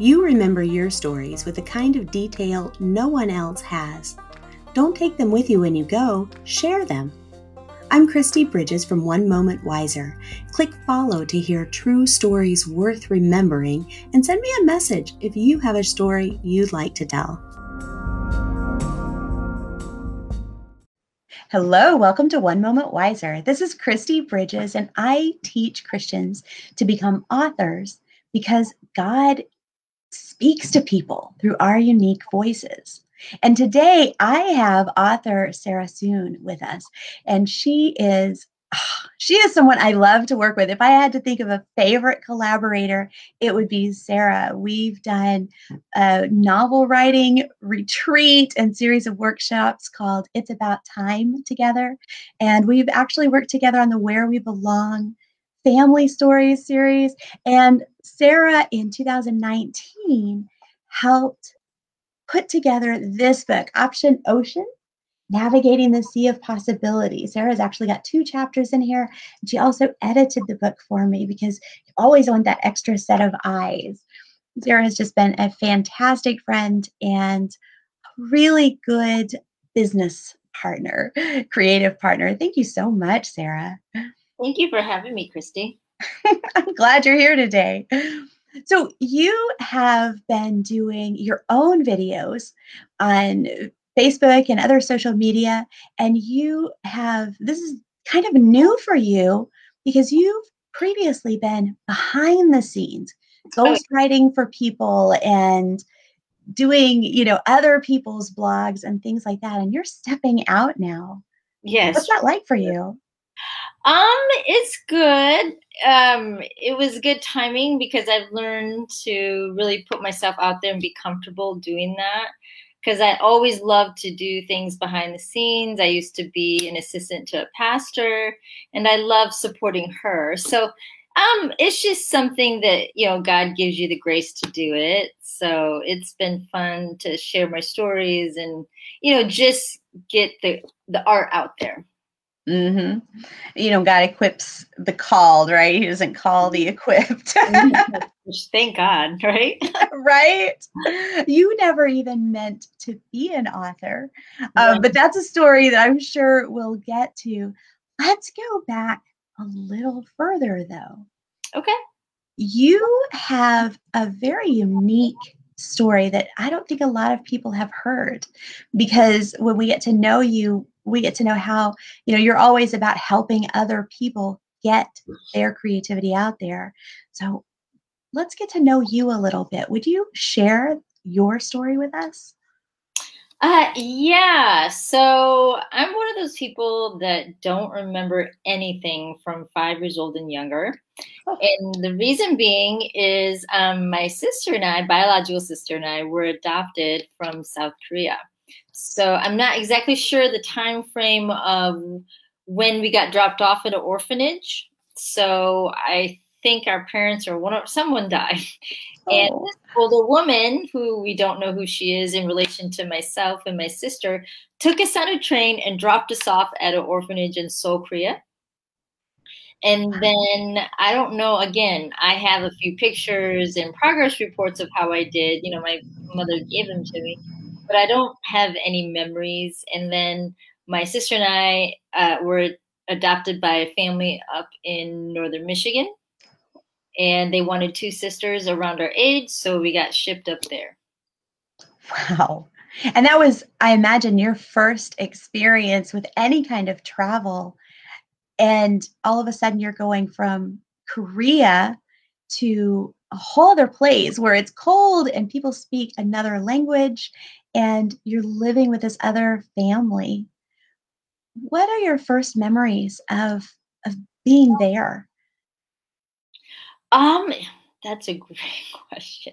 You remember your stories with the kind of detail no one else has. Don't take them with you when you go, share them. I'm Kristi Bridges from One Moment Wiser. Click follow to hear true stories worth remembering and send me a message if you have a story you'd like to tell. Hello, welcome to One Moment Wiser. This is Kristi Bridges, and I teach Christians to become authors because God speaks to people through our unique voices. And today I have author Sarah Soon with us, and she is she is someone I love to work with. If I had to think of a favorite collaborator, it would be Sarah. We've done a novel writing retreat and series of workshops called It's About Time together. And we've actually worked together on the Where We Belong family stories series. And Sarah in 2019 helped put together this book, Option Ocean Navigating the Sea of Possibilities. Sarah's actually got two chapters in here. She also edited the book for me because you always want that extra set of eyes. Sarah has just been a fantastic friend and really good business partner, creative partner. Thank you so much, Sarah. Thank you for having me, Kristi. I'm glad you're here today. So, you have been doing your own videos on Facebook and other social media, and you have this is kind of new for you because you've previously been behind the scenes, oh, ghostwriting for people and doing, you know, other people's blogs and things like that. And you're stepping out now. Yes. What's that like for you? Um, it's good. Um, it was good timing because I've learned to really put myself out there and be comfortable doing that. Because I always loved to do things behind the scenes. I used to be an assistant to a pastor, and I love supporting her. So, um, it's just something that you know God gives you the grace to do it. So it's been fun to share my stories and you know just get the the art out there. Mm-hmm. You know, God equips the called, right? He doesn't call the equipped. Thank God, right? right? You never even meant to be an author. Um, but that's a story that I'm sure we'll get to. Let's go back a little further, though. Okay. You have a very unique story that I don't think a lot of people have heard because when we get to know you, we get to know how, you know, you're always about helping other people get their creativity out there. So let's get to know you a little bit. Would you share your story with us? Uh, yeah. So I'm one of those people that don't remember anything from five years old and younger. Oh. And the reason being is um, my sister and I, biological sister and I, were adopted from South Korea. So I'm not exactly sure the time frame of when we got dropped off at an orphanage. So I think our parents or one of someone died. Oh. And this older woman, who we don't know who she is in relation to myself and my sister, took us on a train and dropped us off at an orphanage in Seoul, Korea. And then I don't know, again, I have a few pictures and progress reports of how I did. You know, my mother gave them to me, but I don't have any memories. And then my sister and I uh, were adopted by a family up in northern Michigan and they wanted two sisters around our age, so we got shipped up there. Wow. And that was, I imagine, your first experience with any kind of travel. And all of a sudden, you're going from Korea to a whole other place where it's cold and people speak another language, and you're living with this other family. What are your first memories of, of being there? Um, that's a great question.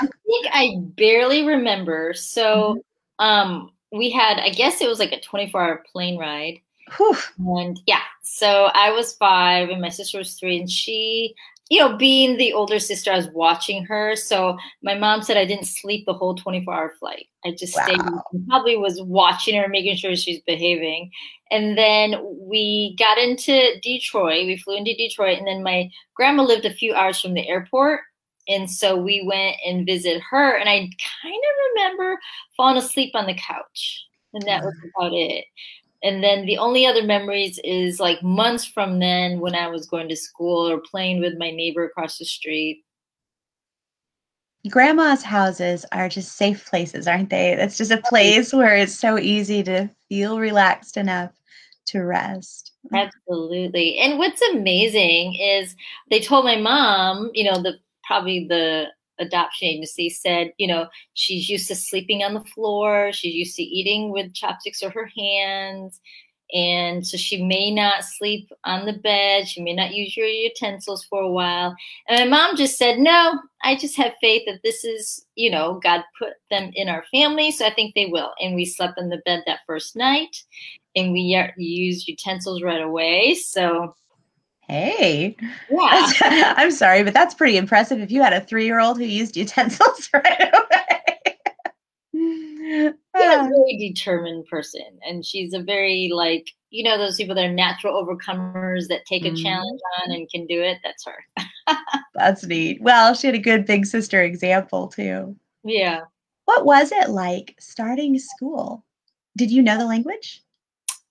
I think I barely remember. So, mm-hmm. um, we had, I guess it was like a 24 hour plane ride. Whew. And yeah, so I was five and my sister was three, and she you know, being the older sister, I was watching her. So my mom said I didn't sleep the whole 24 hour flight. I just wow. stayed probably was watching her, making sure she's behaving. And then we got into Detroit. We flew into Detroit. And then my grandma lived a few hours from the airport. And so we went and visited her, and I kind of remember falling asleep on the couch, and that was mm. about it. And then the only other memories is like months from then when I was going to school or playing with my neighbor across the street. Grandma's houses are just safe places, aren't they? It's just a place where it's so easy to feel relaxed enough to rest. Absolutely. And what's amazing is they told my mom, you know, the probably the adoption agency said, you know, she's used to sleeping on the floor, she's used to eating with chopsticks or her hands. And so she may not sleep on the bed. She may not use your utensils for a while. And my mom just said, No, I just have faith that this is, you know, God put them in our family. So I think they will. And we slept on the bed that first night and we used utensils right away. So Hey. Yeah. I'm sorry, but that's pretty impressive if you had a three year old who used utensils right away. she's a very determined person. And she's a very, like, you know, those people that are natural overcomers that take a mm-hmm. challenge on and can do it. That's her. that's neat. Well, she had a good big sister example, too. Yeah. What was it like starting school? Did you know the language?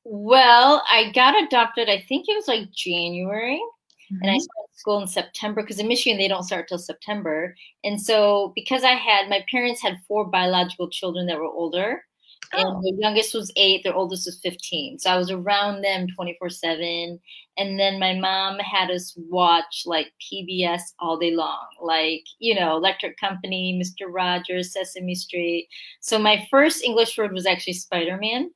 Well, I got adopted, I think it was like January. Mm-hmm. And I mm-hmm. started school in September because in Michigan they don't start till September. And so because I had my parents had four biological children that were older, oh. and the youngest was eight, their oldest was 15. So I was around them 24 7. And then my mom had us watch like PBS all day long, like, you know, Electric Company, Mr. Rogers, Sesame Street. So my first English word was actually Spider Man.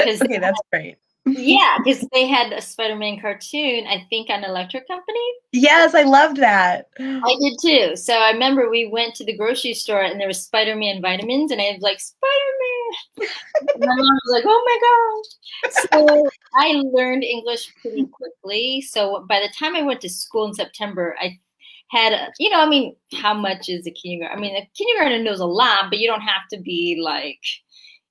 Okay, that's great. yeah, because they had a Spider-Man cartoon, I think, on Electric Company. Yes, I loved that. I did too. So I remember we went to the grocery store and there was Spider-Man vitamins, and I was like, Spider-Man. my mom was like, Oh my gosh. So I learned English pretty quickly. So by the time I went to school in September, I had, a, you know, I mean, how much is a kindergarten? I mean, a kindergarten knows a lot, but you don't have to be like,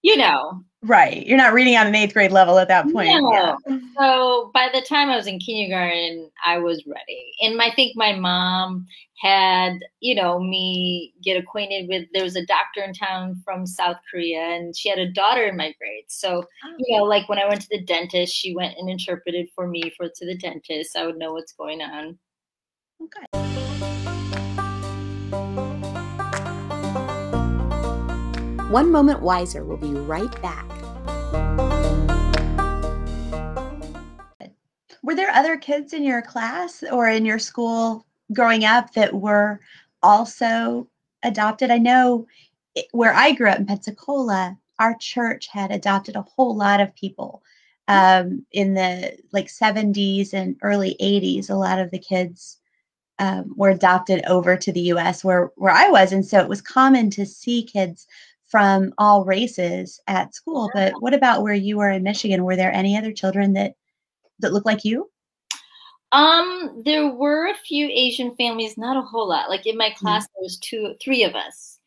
you know, Right. You're not reading on an eighth grade level at that point. No. Yeah. So by the time I was in kindergarten, I was ready. And I think my mom had, you know, me get acquainted with there was a doctor in town from South Korea and she had a daughter in my grade. So, oh. you know, like when I went to the dentist, she went and interpreted for me for to the dentist. I would know what's going on. Oh, okay. One Moment Wiser will be right back. Were there other kids in your class or in your school growing up that were also adopted? I know where I grew up in Pensacola, our church had adopted a whole lot of people um, in the like 70s and early 80s. A lot of the kids um, were adopted over to the U.S. where where I was, and so it was common to see kids from all races at school. But what about where you were in Michigan? Were there any other children that that looked like you? Um, there were a few Asian families, not a whole lot. Like in my mm-hmm. class, mm-hmm. there was two, three of us,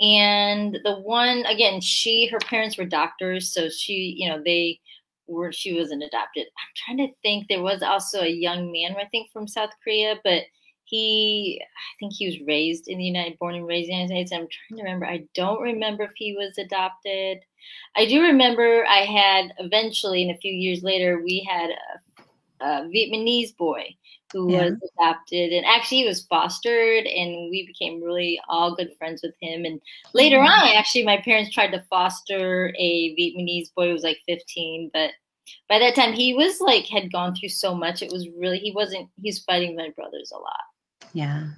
and the one again, she, her parents were doctors, so she, you know, they were. She wasn't adopted. I'm trying to think. There was also a young man, I think, from South Korea, but he i think he was raised in the united born and raised in the united states. I'm trying to remember. I don't remember if he was adopted. I do remember i had eventually and a few years later we had a, a vietnamese boy who yeah. was adopted. And actually he was fostered and we became really all good friends with him. And later mm-hmm. on actually my parents tried to foster a vietnamese boy who was like 15 but by that time he was like had gone through so much. It was really he wasn't he's fighting my brothers a lot yeah.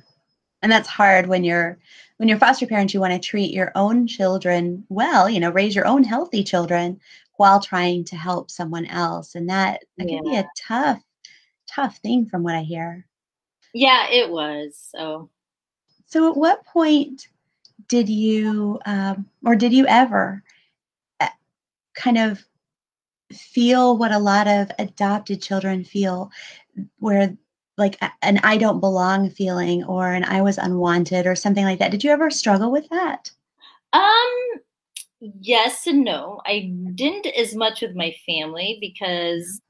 And that's hard when you're when you're foster parents, you want to treat your own children well, you know, raise your own healthy children while trying to help someone else. And that, that yeah. can be a tough, tough thing from what I hear. Yeah, it was. So So at what point did you um, or did you ever uh, kind of feel what a lot of adopted children feel where like an I don't belong feeling or an I was unwanted or something like that. Did you ever struggle with that? Um yes and no. I didn't as much with my family because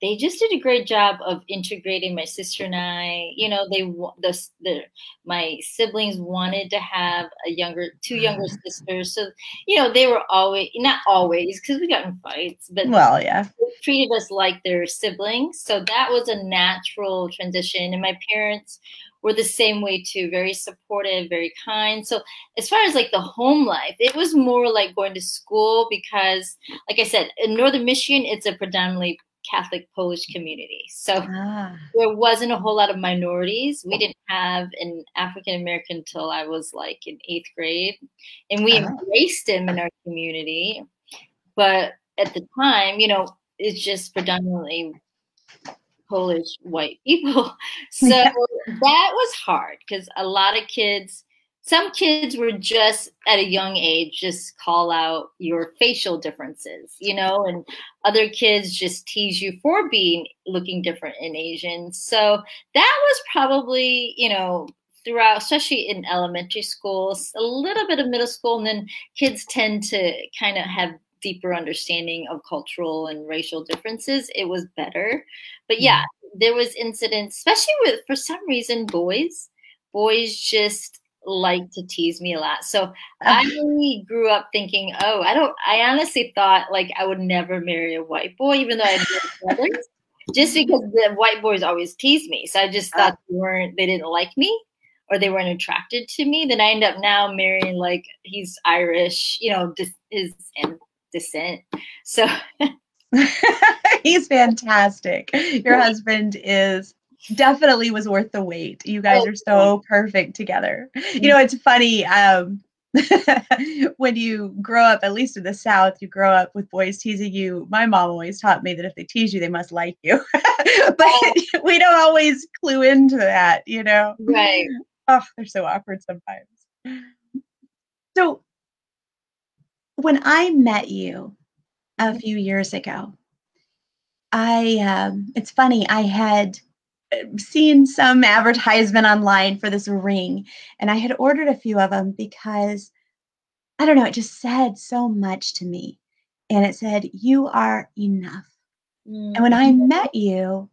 they just did a great job of integrating my sister and I. You know, they the, the my siblings wanted to have a younger two mm-hmm. younger sisters, so you know they were always not always because we got in fights, but well, yeah, treated us like their siblings. So that was a natural transition, and my parents were the same way too very supportive very kind so as far as like the home life it was more like going to school because like i said in northern michigan it's a predominantly Catholic Polish community. So ah. there wasn't a whole lot of minorities. We didn't have an African American until I was like in eighth grade, and we ah. embraced him in our community. But at the time, you know, it's just predominantly Polish white people. So that was hard because a lot of kids some kids were just at a young age just call out your facial differences you know and other kids just tease you for being looking different in asian. So that was probably you know throughout especially in elementary schools a little bit of middle school and then kids tend to kind of have deeper understanding of cultural and racial differences. It was better. But yeah mm-hmm. there was incidents especially with for some reason boys. Boys just like to tease me a lot. So uh-huh. I grew up thinking, oh, I don't, I honestly thought like I would never marry a white boy, even though I had brothers, just because the white boys always tease me. So I just uh-huh. thought they weren't, they didn't like me or they weren't attracted to me. Then I end up now marrying like he's Irish, you know, dis- his descent. So he's fantastic. Your husband is definitely was worth the wait. You guys oh, are so perfect together. You know, it's funny. Um, when you grow up, at least in the South, you grow up with boys teasing you. My mom always taught me that if they tease you, they must like you. but oh. we don't always clue into that, you know? Right. Oh, they're so awkward sometimes. So when I met you a few years ago, I um, it's funny, I had seen some advertisement online for this ring and I had ordered a few of them because I don't know, it just said so much to me. And it said, You are enough. Mm-hmm. And when I mm-hmm. met you,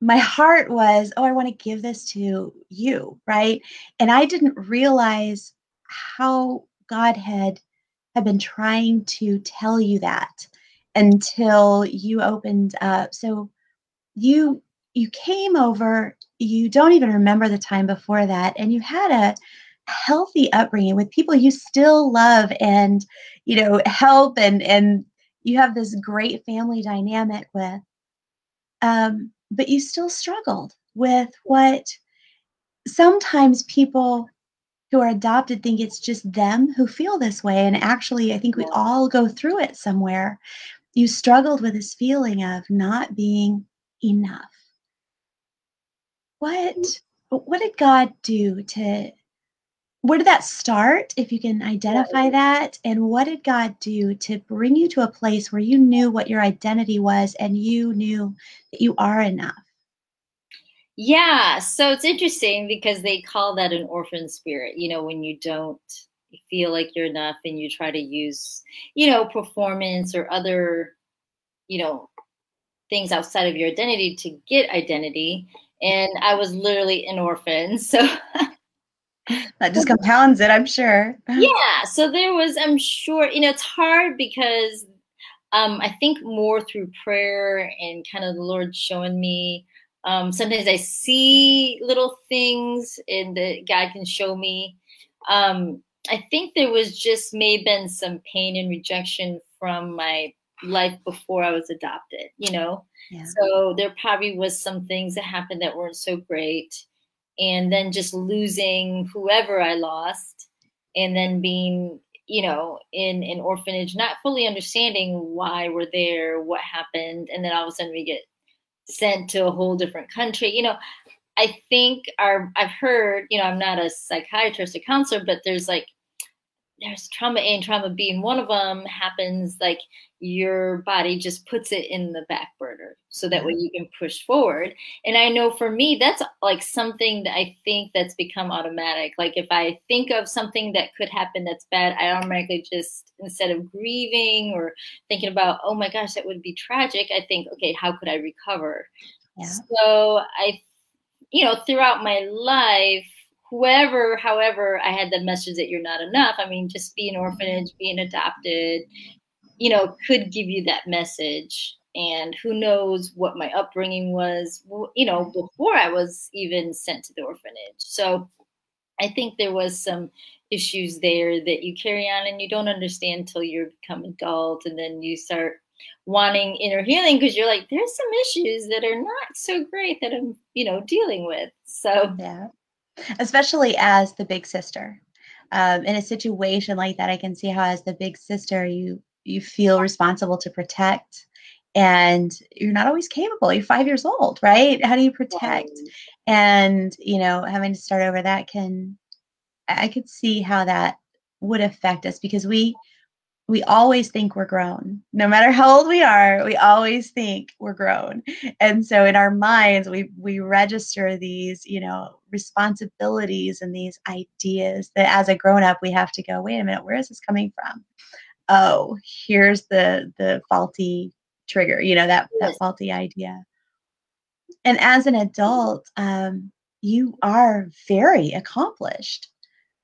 my heart was, Oh, I want to give this to you. Right. And I didn't realize how God had, had been trying to tell you that until you opened up. So you you came over, you don't even remember the time before that, and you had a healthy upbringing with people you still love and you know help and and you have this great family dynamic with. Um, but you still struggled with what sometimes people who are adopted think it's just them who feel this way and actually i think we all go through it somewhere. You struggled with this feeling of not being enough what what did God do to where did that start if you can identify that? And what did God do to bring you to a place where you knew what your identity was and you knew that you are enough? Yeah, so it's interesting because they call that an orphan spirit, you know, when you don't feel like you're enough and you try to use, you know, performance or other, you know, things outside of your identity to get identity and I was literally an orphan. So that just compounds it, I'm sure. Yeah. So there was, I'm sure, you know, it's hard because um, I think more through prayer and kind of the Lord showing me. Um, sometimes I see little things and that God can show me. Um, I think there was just may have been some pain and rejection from my life before I was adopted, you know? Yeah. So there probably was some things that happened that weren't so great. And then just losing whoever I lost and then being, you know, in an orphanage, not fully understanding why we're there, what happened. And then all of a sudden we get sent to a whole different country. You know, I think our I've heard, you know, I'm not a psychiatrist, a counselor, but there's like there's trauma A and trauma B, and one of them happens like your body just puts it in the back burner so that way mm-hmm. you can push forward. And I know for me, that's like something that I think that's become automatic. Like if I think of something that could happen that's bad, I automatically just, instead of grieving or thinking about, oh my gosh, that would be tragic, I think, okay, how could I recover? Yeah. So I, you know, throughout my life, whoever, however, I had the message that you're not enough. I mean, just being mm-hmm. orphanage, being adopted, you know, could give you that message. And who knows what my upbringing was, you know, mm-hmm. before I was even sent to the orphanage. So I think there was some issues there that you carry on and you don't understand until you become adult and then you start wanting inner healing because you're like there's some issues that are not so great that i'm you know dealing with so yeah especially as the big sister. Um, in a situation like that i can see how as the big sister you you feel responsible to protect and you're not always capable. You're five years old right? How do you protect? And you know having to start over that can i could see how that would affect us because we we always think we're grown. No matter how old we are, we always think we're grown. And so in our minds, we we register these, you know, responsibilities and these ideas that as a grown up we have to go, wait a minute, where is this coming from? Oh, here's the the faulty trigger, you know, that that faulty idea. And as an adult, um, you are very accomplished.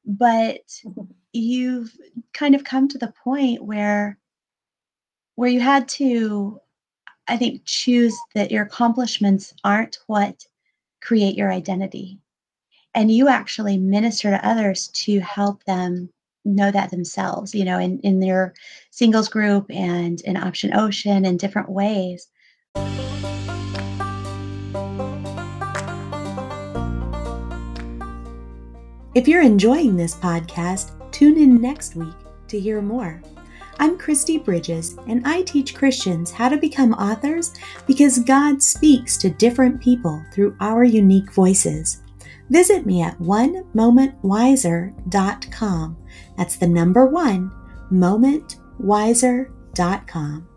But you've kind of come to the point where where you had to i think choose that your accomplishments aren't what create your identity. And you actually minister to others to help them know that themselves you know in, in their singles group and in option ocean in different ways. If you're enjoying this podcast Tune in next week to hear more. I'm Kristi Bridges, and I teach Christians how to become authors because God speaks to different people through our unique voices. Visit me at onemomentwiser.com. That's the number one, momentwiser.com.